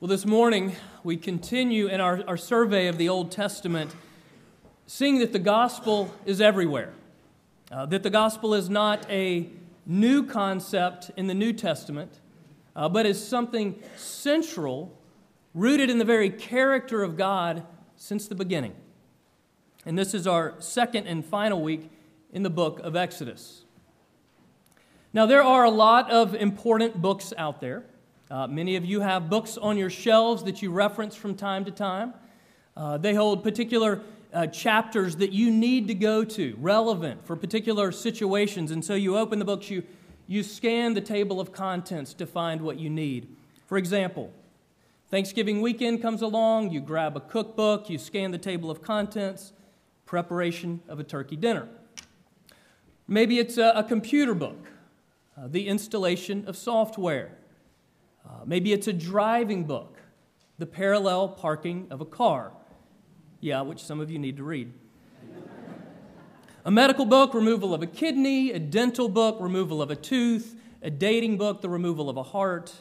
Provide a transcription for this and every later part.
Well, this morning we continue in our, our survey of the Old Testament, seeing that the gospel is everywhere, uh, that the gospel is not a new concept in the New Testament, uh, but is something central, rooted in the very character of God since the beginning. And this is our second and final week in the book of Exodus. Now, there are a lot of important books out there. Uh, many of you have books on your shelves that you reference from time to time. Uh, they hold particular uh, chapters that you need to go to, relevant for particular situations. And so you open the books, you, you scan the table of contents to find what you need. For example, Thanksgiving weekend comes along, you grab a cookbook, you scan the table of contents, preparation of a turkey dinner. Maybe it's a, a computer book, uh, the installation of software. Uh, maybe it's a driving book, The Parallel Parking of a Car. Yeah, which some of you need to read. a medical book, removal of a kidney, a dental book, removal of a tooth, a dating book, the removal of a heart,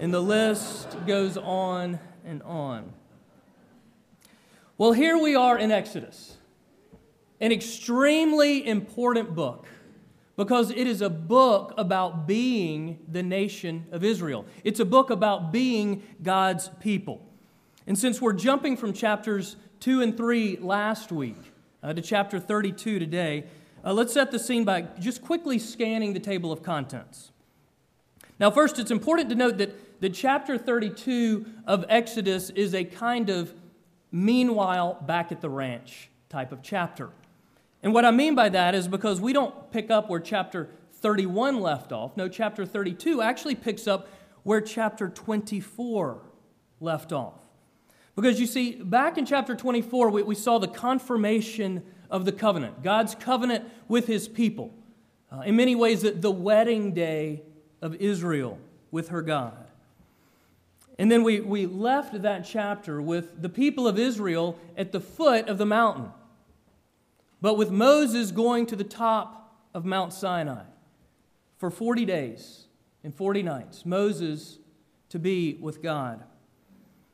and the list goes on and on. Well, here we are in Exodus, an extremely important book because it is a book about being the nation of Israel. It's a book about being God's people. And since we're jumping from chapters 2 and 3 last week uh, to chapter 32 today, uh, let's set the scene by just quickly scanning the table of contents. Now, first, it's important to note that the chapter 32 of Exodus is a kind of meanwhile back at the ranch type of chapter. And what I mean by that is because we don't pick up where chapter 31 left off. No, chapter 32 actually picks up where chapter 24 left off. Because you see, back in chapter 24, we, we saw the confirmation of the covenant, God's covenant with his people. Uh, in many ways, the, the wedding day of Israel with her God. And then we, we left that chapter with the people of Israel at the foot of the mountain. But with Moses going to the top of Mount Sinai for 40 days and 40 nights, Moses to be with God.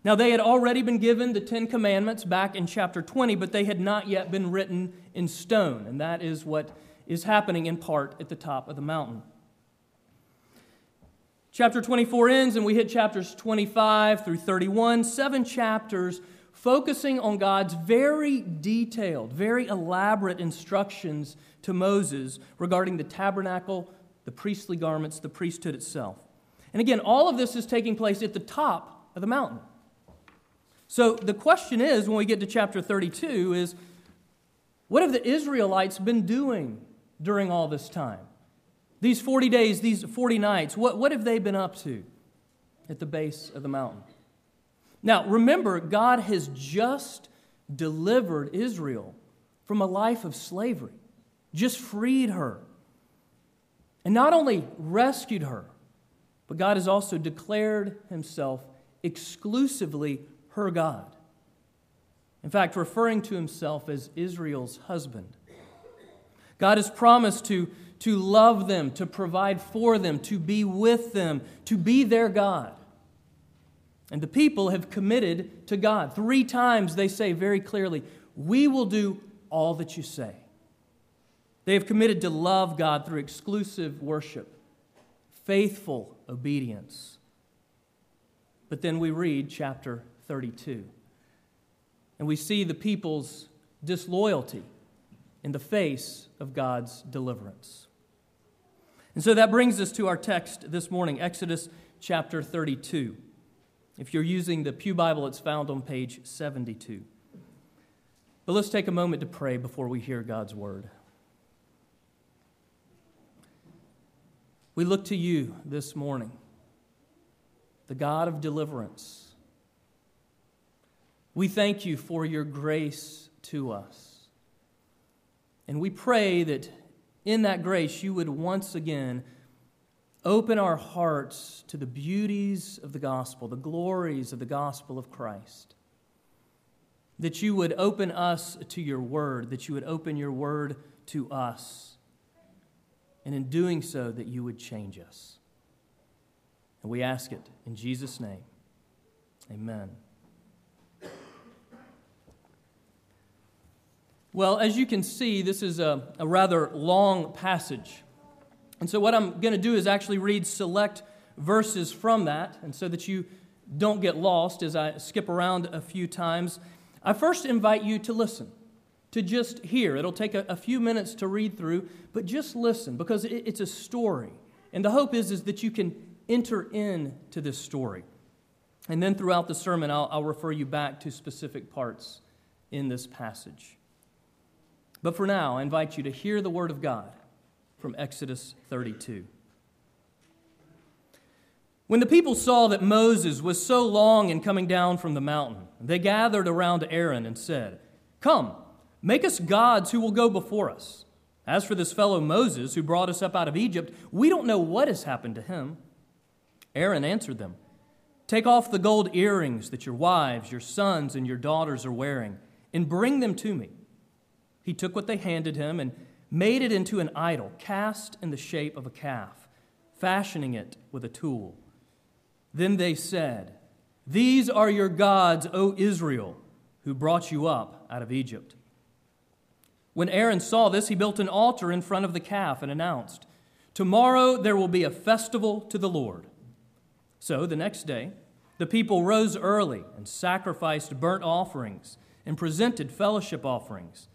Now, they had already been given the Ten Commandments back in chapter 20, but they had not yet been written in stone. And that is what is happening in part at the top of the mountain. Chapter 24 ends, and we hit chapters 25 through 31, seven chapters focusing on God's very detailed, very elaborate instructions to Moses regarding the tabernacle, the priestly garments, the priesthood itself. And again, all of this is taking place at the top of the mountain. So the question is, when we get to chapter 32, is what have the Israelites been doing during all this time? These 40 days, these 40 nights, what, what have they been up to at the base of the mountain? Now, remember, God has just delivered Israel from a life of slavery, just freed her. And not only rescued her, but God has also declared himself exclusively her God. In fact, referring to himself as Israel's husband. God has promised to, to love them, to provide for them, to be with them, to be their God. And the people have committed to God. Three times they say very clearly, We will do all that you say. They have committed to love God through exclusive worship, faithful obedience. But then we read chapter 32, and we see the people's disloyalty in the face of God's deliverance. And so that brings us to our text this morning, Exodus chapter 32. If you're using the Pew Bible, it's found on page 72. But let's take a moment to pray before we hear God's word. We look to you this morning, the God of deliverance. We thank you for your grace to us. And we pray that in that grace you would once again Open our hearts to the beauties of the gospel, the glories of the gospel of Christ. That you would open us to your word, that you would open your word to us. And in doing so, that you would change us. And we ask it in Jesus' name. Amen. Well, as you can see, this is a, a rather long passage. And so, what I'm going to do is actually read select verses from that, and so that you don't get lost as I skip around a few times, I first invite you to listen, to just hear. It'll take a, a few minutes to read through, but just listen because it, it's a story. And the hope is, is that you can enter into this story. And then throughout the sermon, I'll, I'll refer you back to specific parts in this passage. But for now, I invite you to hear the word of God from Exodus 32. When the people saw that Moses was so long in coming down from the mountain, they gathered around Aaron and said, Come, make us gods who will go before us. As for this fellow Moses who brought us up out of Egypt, we don't know what has happened to him. Aaron answered them, Take off the gold earrings that your wives, your sons, and your daughters are wearing, and bring them to me. He took what they handed him and made it into an idol cast in the shape of a calf, fashioning it with a tool. Then they said, These are your gods, O Israel, who brought you up out of Egypt. When Aaron saw this, he built an altar in front of the calf and announced, Tomorrow there will be a festival to the Lord. So the next day, the people rose early and sacrificed burnt offerings and presented fellowship offerings.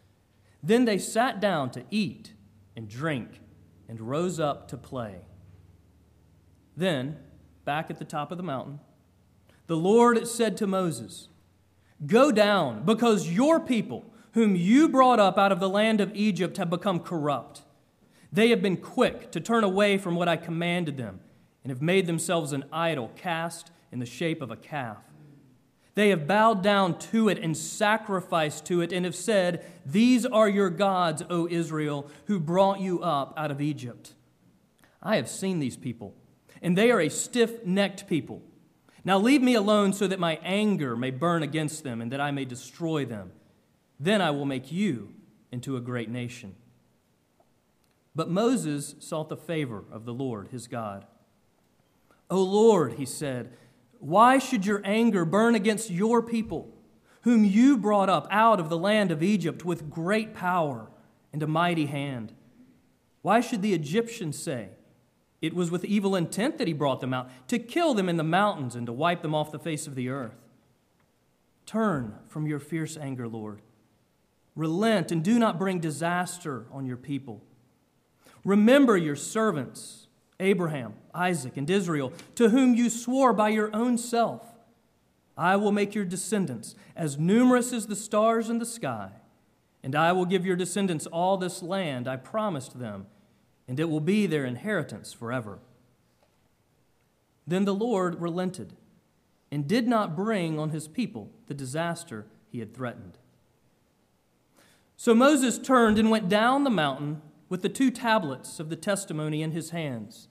Then they sat down to eat and drink and rose up to play. Then, back at the top of the mountain, the Lord said to Moses, Go down, because your people, whom you brought up out of the land of Egypt, have become corrupt. They have been quick to turn away from what I commanded them and have made themselves an idol cast in the shape of a calf. They have bowed down to it and sacrificed to it and have said, These are your gods, O Israel, who brought you up out of Egypt. I have seen these people, and they are a stiff necked people. Now leave me alone so that my anger may burn against them and that I may destroy them. Then I will make you into a great nation. But Moses sought the favor of the Lord his God. O Lord, he said, why should your anger burn against your people, whom you brought up out of the land of Egypt with great power and a mighty hand? Why should the Egyptians say, It was with evil intent that he brought them out, to kill them in the mountains and to wipe them off the face of the earth? Turn from your fierce anger, Lord. Relent and do not bring disaster on your people. Remember your servants Abraham, Isaac, and Israel, to whom you swore by your own self, I will make your descendants as numerous as the stars in the sky, and I will give your descendants all this land I promised them, and it will be their inheritance forever. Then the Lord relented and did not bring on his people the disaster he had threatened. So Moses turned and went down the mountain with the two tablets of the testimony in his hands.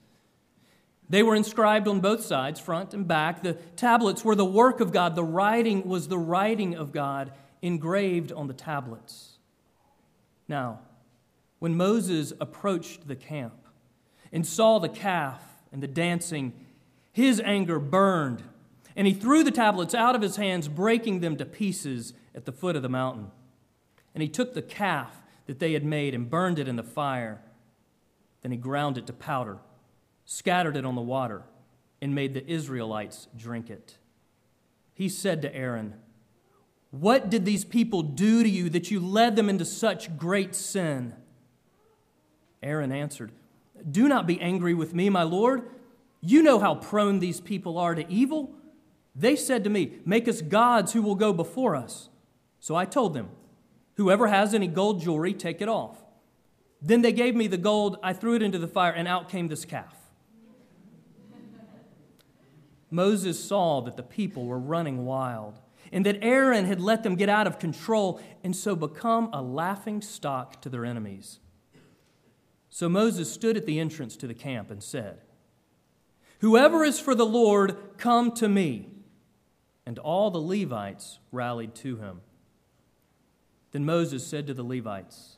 They were inscribed on both sides, front and back. The tablets were the work of God. The writing was the writing of God engraved on the tablets. Now, when Moses approached the camp and saw the calf and the dancing, his anger burned, and he threw the tablets out of his hands, breaking them to pieces at the foot of the mountain. And he took the calf that they had made and burned it in the fire. Then he ground it to powder, scattered it on the water, and made the Israelites drink it. He said to Aaron, What did these people do to you that you led them into such great sin? Aaron answered, Do not be angry with me, my Lord. You know how prone these people are to evil. They said to me, Make us gods who will go before us. So I told them, Whoever has any gold jewelry, take it off. Then they gave me the gold, I threw it into the fire, and out came this calf. Moses saw that the people were running wild and that Aaron had let them get out of control and so become a laughing stock to their enemies. So Moses stood at the entrance to the camp and said, Whoever is for the Lord, come to me. And all the Levites rallied to him. Then Moses said to the Levites,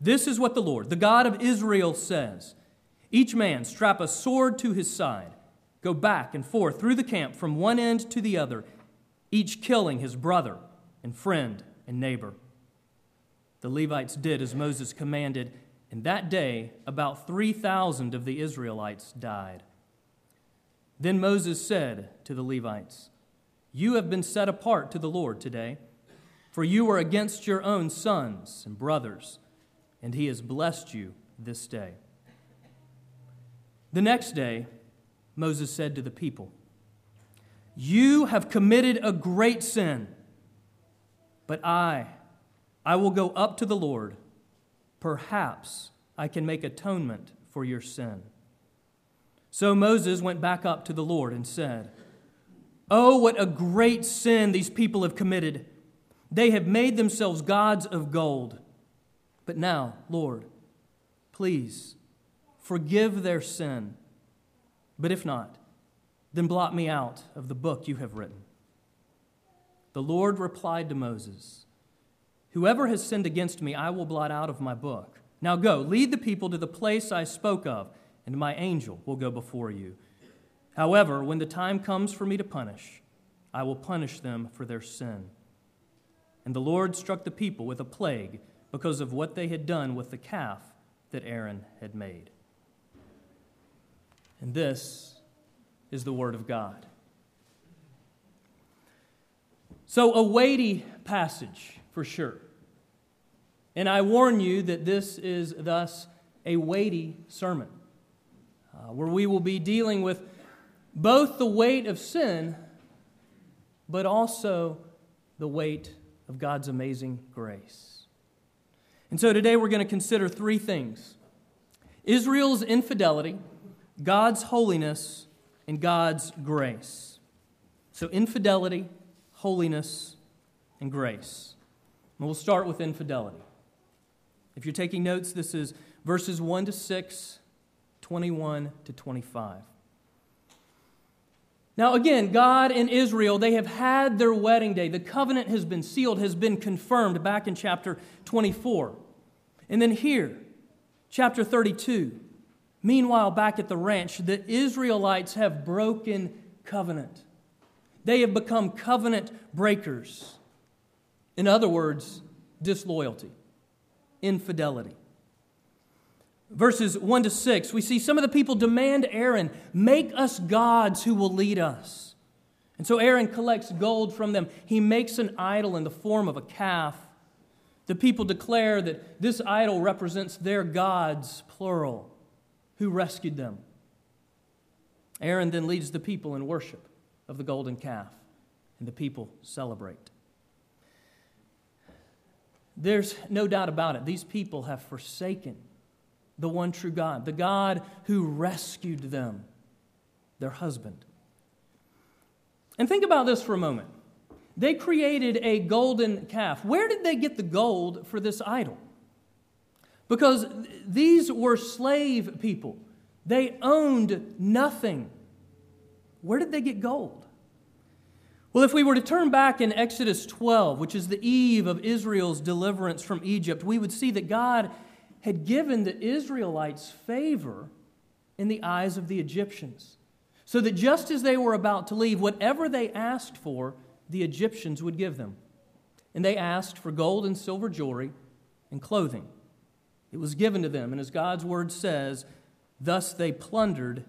This is what the Lord, the God of Israel, says Each man strap a sword to his side, go back and forth through the camp from one end to the other, each killing his brother and friend and neighbor. The Levites did as Moses commanded, and that day about 3,000 of the Israelites died. Then Moses said to the Levites, You have been set apart to the Lord today, for you are against your own sons and brothers, and he has blessed you this day. The next day, Moses said to the people, You have committed a great sin, but I, I will go up to the Lord. Perhaps I can make atonement for your sin. So Moses went back up to the Lord and said, Oh, what a great sin these people have committed! They have made themselves gods of gold. But now, Lord, please forgive their sin. But if not, then blot me out of the book you have written. The Lord replied to Moses, Whoever has sinned against me, I will blot out of my book. Now go, lead the people to the place I spoke of and my angel will go before you. However, when the time comes for me to punish, I will punish them for their sin. And the Lord struck the people with a plague because of what they had done with the calf that Aaron had made. And this is the Word of God. So, a weighty passage for sure. And I warn you that this is thus a weighty sermon uh, where we will be dealing with both the weight of sin, but also the weight of God's amazing grace. And so today we're going to consider three things Israel's infidelity, God's holiness, and God's grace. So, infidelity, holiness, and grace. And we'll start with infidelity. If you're taking notes, this is verses 1 to 6 21 to 25. Now, again, God and Israel, they have had their wedding day. The covenant has been sealed, has been confirmed back in chapter 24. And then here, chapter 32. Meanwhile, back at the ranch, the Israelites have broken covenant. They have become covenant breakers. In other words, disloyalty, infidelity verses 1 to 6, we see some of the people demand Aaron, make us gods who will lead us. And so Aaron collects gold from them. He makes an idol in the form of a calf. The people declare that this idol represents their gods, plural, who rescued them. Aaron then leads the people in worship of the golden calf, and the people celebrate. There's no doubt about it. These people have forsaken the one true God, the God who rescued them, their husband. And think about this for a moment. They created a golden calf. Where did they get the gold for this idol? Because these were slave people, they owned nothing. Where did they get gold? Well, if we were to turn back in Exodus 12, which is the eve of Israel's deliverance from Egypt, we would see that God had given the Israelites favor in the eyes of the Egyptians. So that just as they were about to leave, whatever they asked for, the Egyptians would give them. And they asked for gold and silver jewelry and clothing. It was given to them, and as God's word says, thus they plundered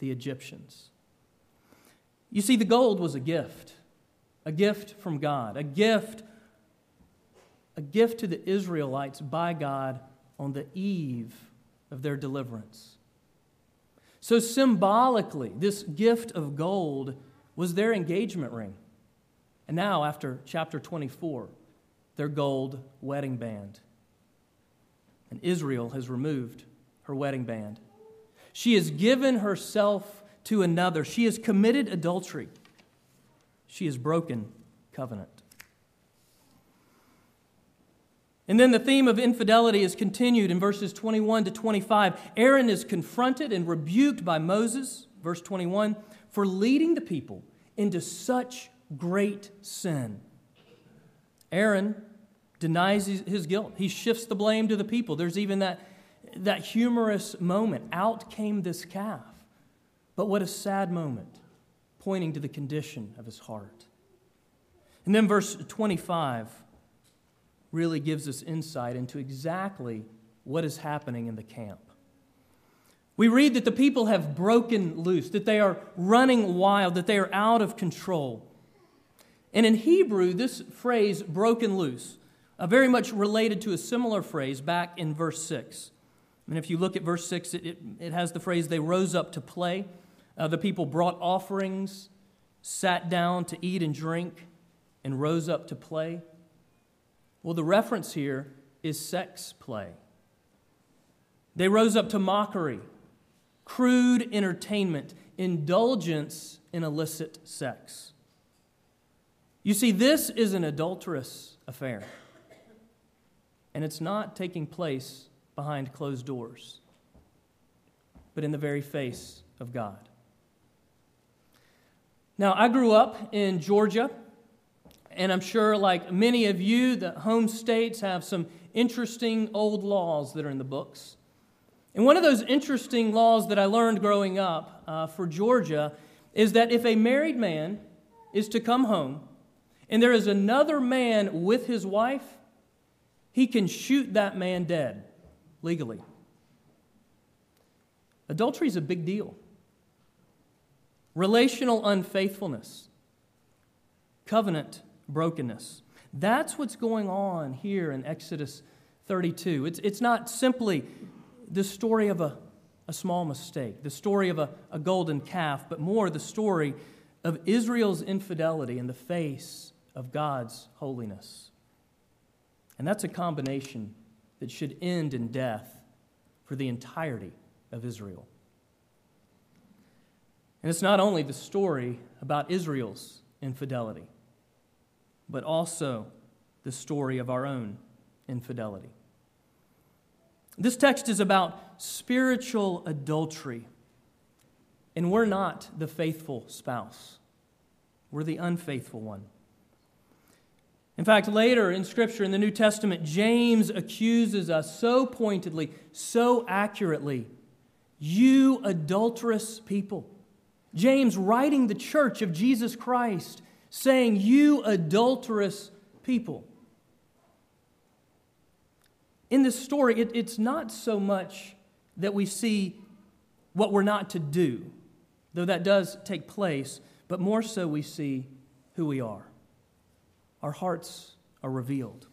the Egyptians. You see, the gold was a gift, a gift from God, a gift, a gift to the Israelites by God on the eve of their deliverance. So, symbolically, this gift of gold was their engagement ring. And now, after chapter 24, their gold wedding band. And Israel has removed her wedding band. She has given herself to another. She has committed adultery. She has broken covenant. And then the theme of infidelity is continued in verses 21 to 25. Aaron is confronted and rebuked by Moses, verse 21, for leading the people into such great sin. Aaron denies his guilt. He shifts the blame to the people. There's even that, that humorous moment. Out came this calf. But what a sad moment, pointing to the condition of his heart. And then verse 25 really gives us insight into exactly what is happening in the camp. We read that the people have broken loose, that they are running wild, that they are out of control. And in Hebrew, this phrase, broken loose, uh, very much related to a similar phrase back in verse 6. And if you look at verse 6, it, it, it has the phrase, they rose up to play. Uh, the people brought offerings, sat down to eat and drink, and rose up to play. Well, the reference here is sex play. They rose up to mockery, crude entertainment, indulgence in illicit sex. You see, this is an adulterous affair. And it's not taking place behind closed doors, but in the very face of God. Now, I grew up in Georgia, and I'm sure, like many of you, the home states have some interesting old laws that are in the books. And one of those interesting laws that I learned growing up uh, for Georgia is that if a married man is to come home and there is another man with his wife, he can shoot that man dead legally. Adultery is a big deal. Relational unfaithfulness, covenant brokenness. That's what's going on here in Exodus 32. It's, it's not simply the story of a, a small mistake, the story of a, a golden calf, but more the story of Israel's infidelity in the face of God's holiness. And that's a combination that should end in death for the entirety of Israel. And it's not only the story about Israel's infidelity, but also the story of our own infidelity. This text is about spiritual adultery, and we're not the faithful spouse, we're the unfaithful one. In fact, later in Scripture, in the New Testament, James accuses us so pointedly, so accurately you adulterous people. James, writing the church of Jesus Christ, saying, You adulterous people. In this story, it, it's not so much that we see what we're not to do, though that does take place, but more so we see who we are our hearts are revealed.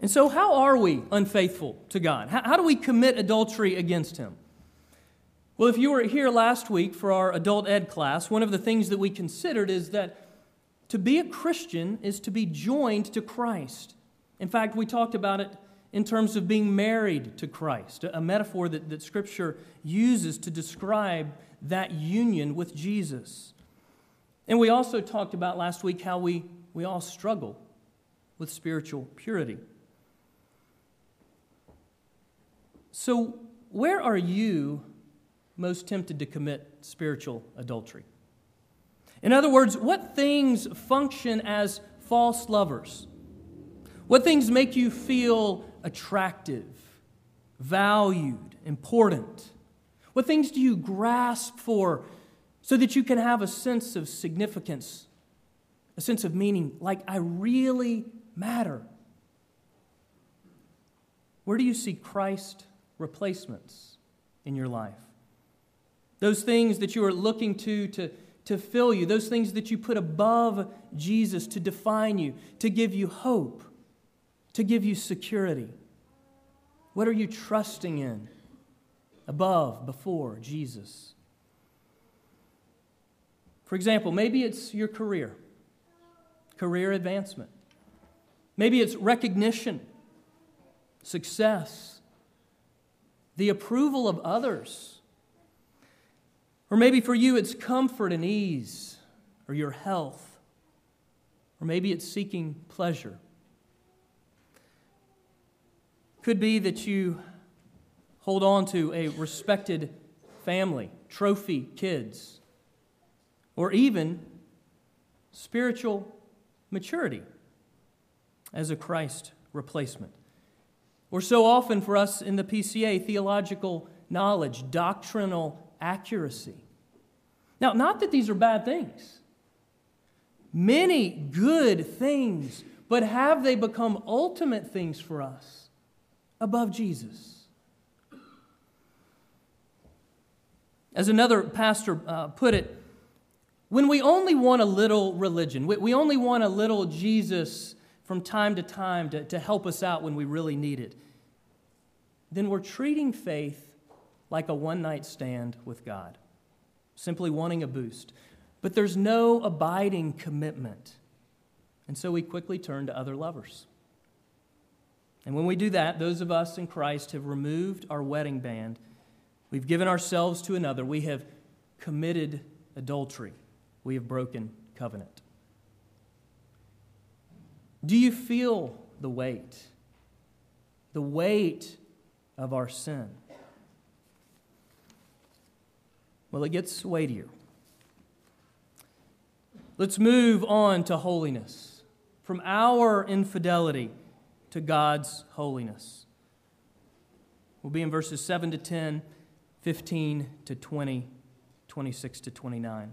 And so, how are we unfaithful to God? How, how, do we commit adultery against Him? Well, if you were here last week for our adult ed class, one of the things that we considered is that to be a Christian is to be joined to Christ. In fact, we talked about it in terms of being married to Christ, a metaphor that, that Scripture uses to describe that union with Jesus. And we also talked about last week how we, we all struggle with spiritual purity. So, where are you most tempted to commit spiritual adultery? In other words, what things function as false lovers? What things make you feel attractive, valued, important? What things do you grasp for so that you can have a sense of significance, a sense of meaning, like I really matter. Where do you see Christ replacements in your life? Those things that you are looking to, to to fill you, those things that you put above Jesus to define you, to give you hope, to give you security. What are you trusting in above, before Jesus? For example, maybe it's your career, career advancement. Maybe it's recognition, success, the approval of others. Or maybe for you it's comfort and ease, or your health. Or maybe it's seeking pleasure. Could be that you hold on to a respected family, trophy kids or even spiritual maturity as a Christ replacement. Or so often for us in the PCA, theological knowledge, doctrinal accuracy. Now, not that these are bad things, many good things, but have they become ultimate things for us above Jesus? As another pastor uh, put it, when we only want a little religion, we, only want a little Jesus from time to time to, to help us out when we really need it, then we're treating faith like a one night stand with God, simply wanting a boost. But there's no abiding commitment. And so we quickly turn to other lovers. And when we do that, those of us in Christ have removed our wedding band. We've given ourselves to another. We have committed adultery. We have broken covenant. Do you feel the weight? The weight of our sin. Well, it gets weightier. Let's move on to holiness. From our infidelity to God's holiness. We'll be in verses 7 to 10, 15 to 20, 26 to 29.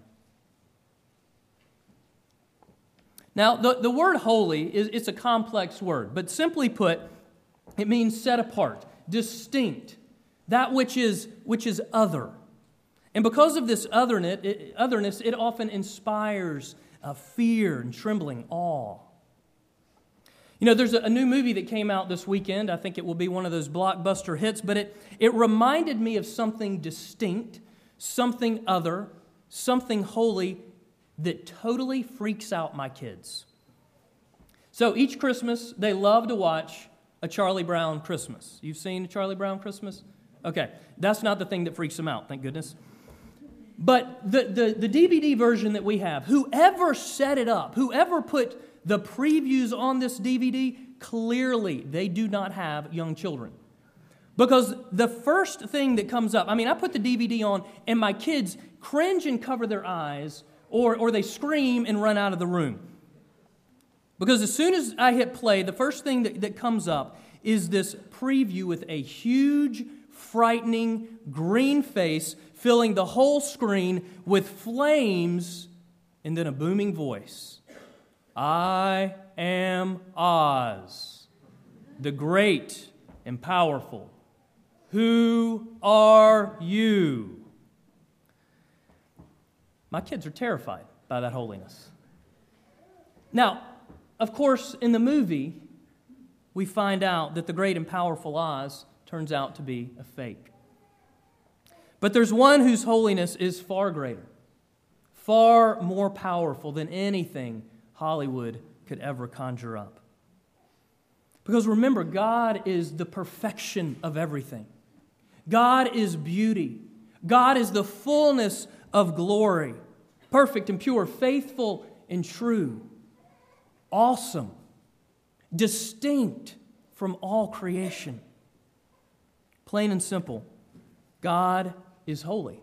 Now, the, the word holy is it's a complex word, but simply put, it means set apart, distinct, that which is, which is other. And because of this otherness, it, often inspires uh, fear and trembling, awe. You know, there's a, a, new movie that came out this weekend. I think it will be one of those blockbuster hits, but it, it reminded me of something distinct, something other, something holy that totally freaks out my kids. So each Christmas, they love to watch a Charlie Brown Christmas. You've seen a Charlie Brown Christmas? Okay, that's not the thing that freaks them out, thank goodness. But the, the, the DVD version that we have, whoever set it up, whoever put the previews on this DVD, clearly they do not have young children. Because the first thing that comes up, I mean, I put the DVD on and my kids cringe and cover their eyes or, or they scream and run out of the room. Because as soon as I hit play, the first thing that, that comes up is this preview with a huge, frightening green face filling the whole screen with flames and then a booming voice I am Oz, the great and powerful. Who are you? My kids are terrified by that holiness. Now, of course, in the movie, we find out that the great and powerful Oz turns out to be a fake. But there's one whose holiness is far greater, far more powerful than anything Hollywood could ever conjure up. Because remember, God is the perfection of everything. God is beauty. God is the fullness of glory perfect and pure, faithful and true, awesome, distinct from all creation. Plain and simple, God is holy.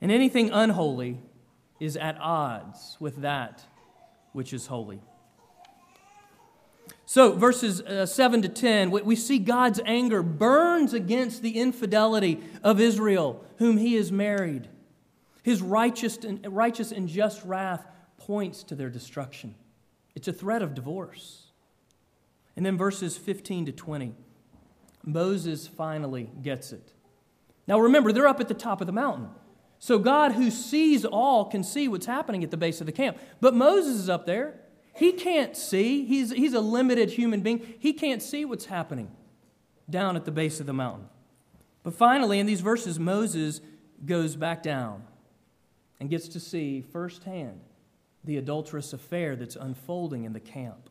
And anything unholy is at odds with that which is holy. So, verses uh, 7 to 10, we, we see God's anger burns against the infidelity of Israel, whom he has married. His righteous and, righteous and just wrath points to their destruction. It's a threat of divorce. And then verses 15 to 20, Moses finally gets it. Now remember, they're up at the top of the mountain. So God, who sees all, can see what's happening at the base of the camp. But Moses is up there. He can't see. He's, he's a limited human being. He can't see what's happening down at the base of the mountain. But finally, in these verses, Moses goes back down and gets to see firsthand the adulterous affair that's unfolding in the camp.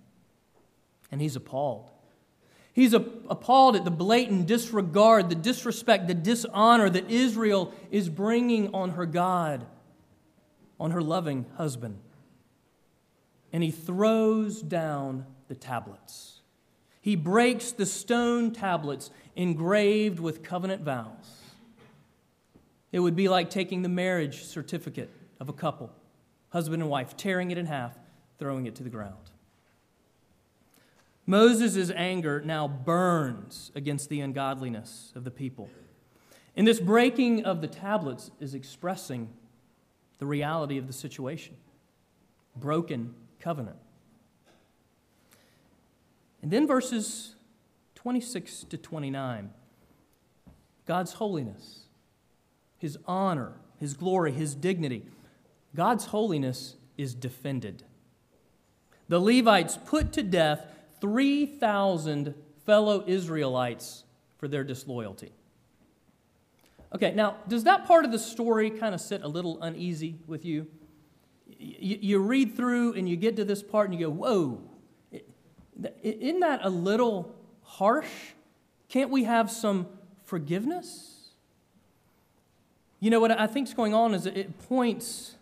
And he's appalled. He's appalled at the blatant disregard, the disrespect, the dishonor that Israel is bringing on her God, on her loving husband. And he throws down the tablets. He breaks the stone tablets engraved with covenant vows. It would be like taking the marriage certificate of a couple, husband and wife, tearing it in half, throwing it to the ground. Moses' anger now burns against the ungodliness of the people. And this breaking of the tablets is expressing the reality of the situation. broken covenant. And then verses 26 to 29 God's holiness, His honor, His glory, His dignity. God's holiness is defended. The Levites put to death 3,000 fellow Israelites for their disloyalty. Okay, now, does that part of the story kind of sit a little uneasy with you? You, you read through and you get to this part and you go, whoa, isn't that a little harsh? Can't we have some forgiveness? You know what I think is going on is it points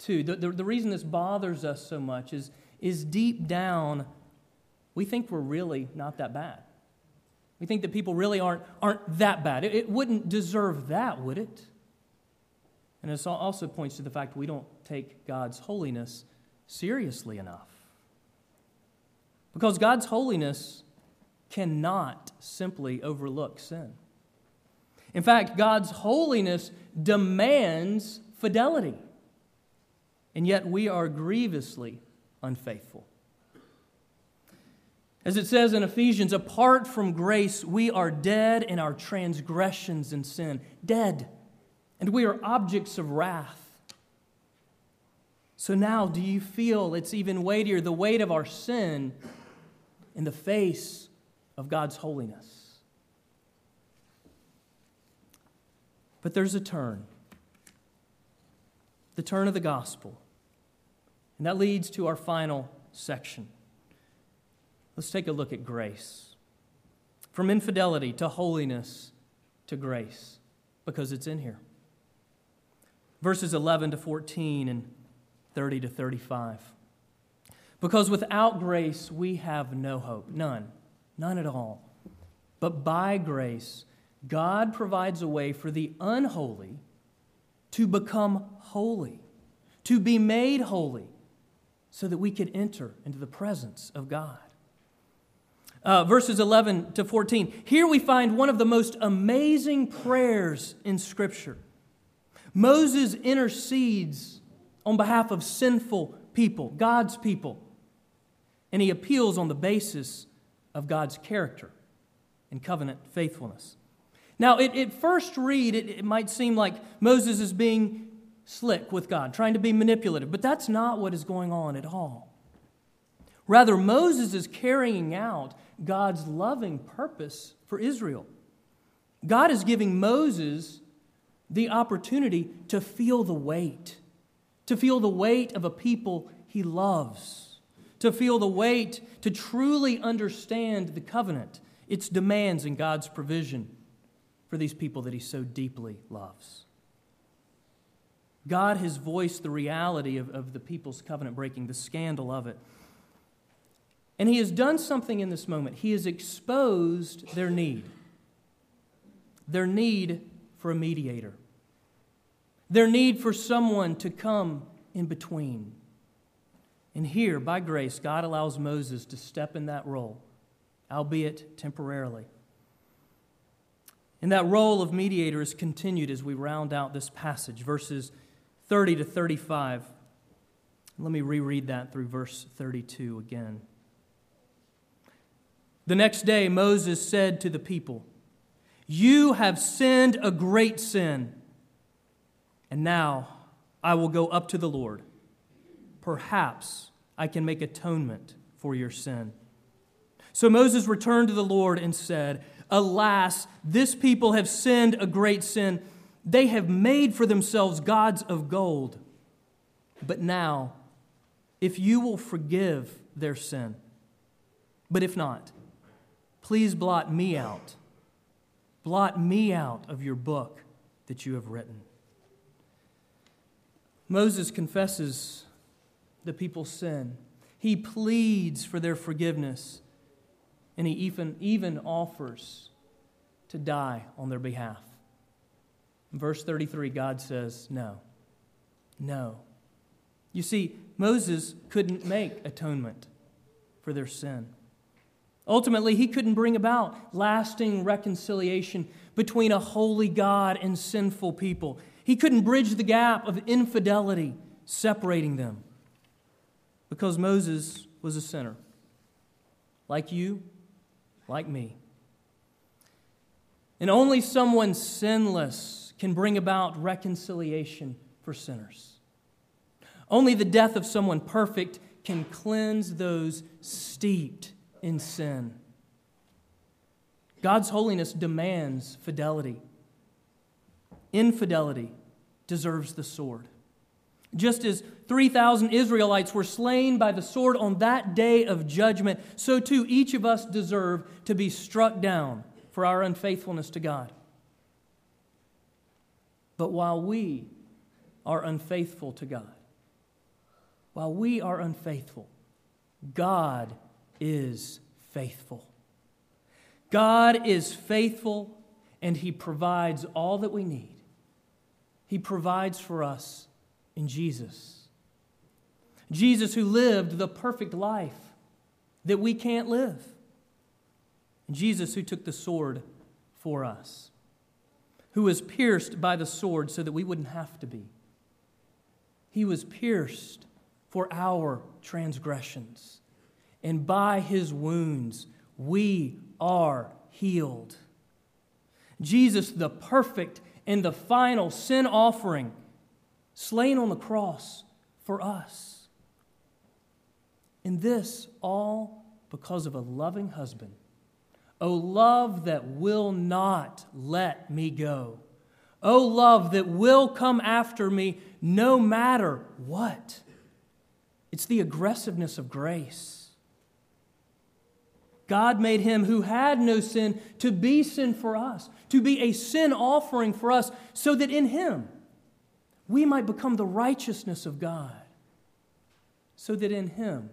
to the, the, the reason this bothers us so much is, is deep down, we think we're really not that bad. We think that people really aren't, aren't that bad. It, it wouldn't deserve that, would it? And it also points to the fact we don't take God's holiness seriously enough. Because God's holiness cannot simply overlook sin. In fact, God's holiness demands fidelity. And yet we are grievously unfaithful. As it says in Ephesians, apart from grace, we are dead in our transgressions and sin. Dead. And we are objects of wrath. So now, do you feel it's even weightier, the weight of our sin in the face of God's holiness? But there's a turn the turn of the gospel. And that leads to our final section. Let's take a look at grace. From infidelity to holiness to grace, because it's in here. Verses 11 to 14 and 30 to 35. Because without grace, we have no hope. None. None at all. But by grace, God provides a way for the unholy to become holy, to be made holy, so that we could enter into the presence of God uh, verses 11 to 14. Here we find one of the most amazing prayers in Scripture. Moses intercedes on behalf of sinful people, God's people, and he appeals on the basis of God's character and covenant faithfulness. Now, at, first read, it, it might seem like Moses is being slick with God, trying to be manipulative, but that's not what is going on at all. Rather, Moses is carrying out God's loving purpose for Israel. God is giving Moses the opportunity to feel the weight, to feel the weight of a people he loves, to feel the weight, to truly understand the covenant, its demands, and God's provision for these people that he so deeply loves. God has voiced the reality of, of the people's covenant breaking, the scandal of it. And he has done something in this moment. He has exposed their need, their need for a mediator, their need for someone to come in between. And here, by grace, God allows Moses to step in that role, albeit temporarily. And that role of mediator is continued as we round out this passage, verses 30 to 35. Let me reread that through verse 32 again. The next day, Moses said to the people, You have sinned a great sin, and now I will go up to the Lord. Perhaps I can make atonement for your sin. So Moses returned to the Lord and said, Alas, this people have sinned a great sin. They have made for themselves gods of gold. But now, if you will forgive their sin, but if not, Please blot me out. Blot me out of your book that you have written. Moses confesses the people's sin. He pleads for their forgiveness, and he even, even offers to die on their behalf. In verse 33, God says, No, no. You see, Moses couldn't make atonement for their sin. Ultimately, he couldn't bring about lasting reconciliation between a holy God and sinful people. He couldn't bridge the gap of infidelity separating them. Because Moses was a sinner, like you, like me. And only someone sinless can bring about reconciliation for sinners. Only the death of someone perfect can cleanse those steeped in sin. God's holiness demands fidelity. Infidelity deserves the sword. Just as 3,000 Israelites were slain by the sword on that day of judgment, so too each of us deserve to be struck down for our unfaithfulness to God. But while we are unfaithful to God, while we are unfaithful, God is faithful. God is faithful and He provides all that we need. He provides for us in Jesus. Jesus, who lived the perfect life that we can't live. Jesus, who took the sword for us, who was pierced by the sword so that we wouldn't have to be. He was pierced for our transgressions, and by his wounds we are healed. Jesus, the perfect and the final sin offering, slain on the cross for us. And this all because of a loving husband. O love that will not let me go. O love that will come after me no matter what. It's the aggressiveness of grace. God made him who had no sin to be sin for us, to be a sin offering for us, so that in him we might become the righteousness of God, so that in him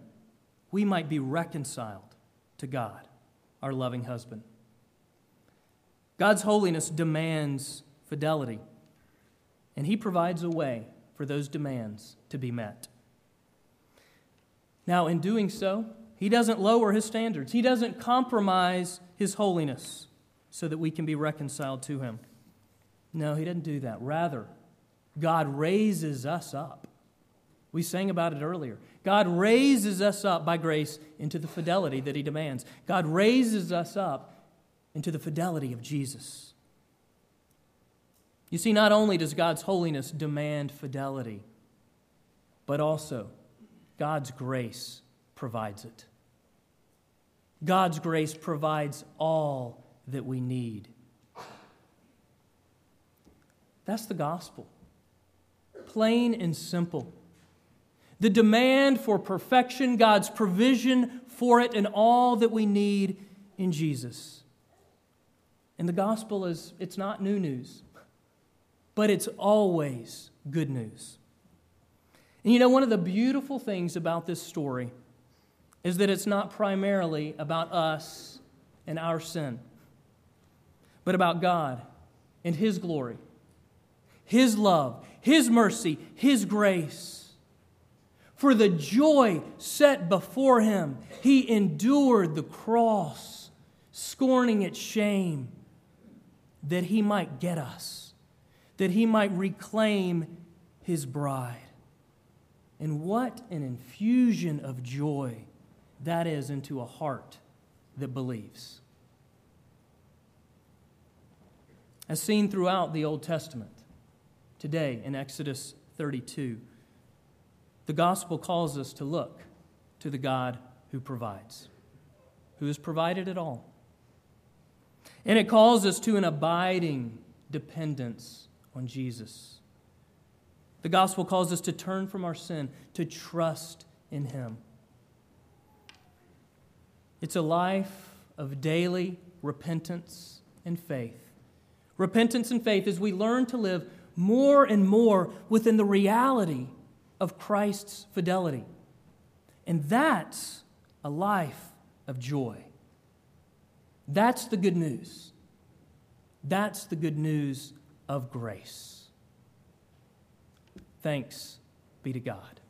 we might be reconciled to God, our loving husband. God's holiness demands fidelity, and he provides a way for those demands to be met. Now, in doing so, he doesn't lower his standards, he doesn't compromise his holiness so that we can be reconciled to him. No, he doesn't do that. Rather, God raises us up. We sang about it earlier. God raises us up by grace into the fidelity that he demands. God raises us up into the fidelity of Jesus. You see, not only does God's holiness demand fidelity, but also God's grace provides it. God's grace provides all that we need. That's the gospel. Plain and simple. The demand for perfection, God's provision for it, and all that we need in Jesus. And the gospel is, it's not new news, but it's always good news. And you know, one of the beautiful things about this story is that it's not primarily about us and our sin, but about God and His glory, His love, His mercy, His grace. For the joy set before Him, He endured the cross, scorning its shame, that He might get us, that He might reclaim His bride. And what an infusion of joy that is into a heart that believes. As seen throughout the Old Testament, today in Exodus 32, the gospel calls us to look to the God who provides, who has provided it all. And it calls us to an abiding dependence on Jesus. The gospel calls us to turn from our sin, to trust in Him. It's a life of daily repentance and faith. Repentance and faith as we learn to live more and more within the reality of Christ's fidelity. And that's a life of joy. That's the good news. That's the good news of grace. Thanks be to God.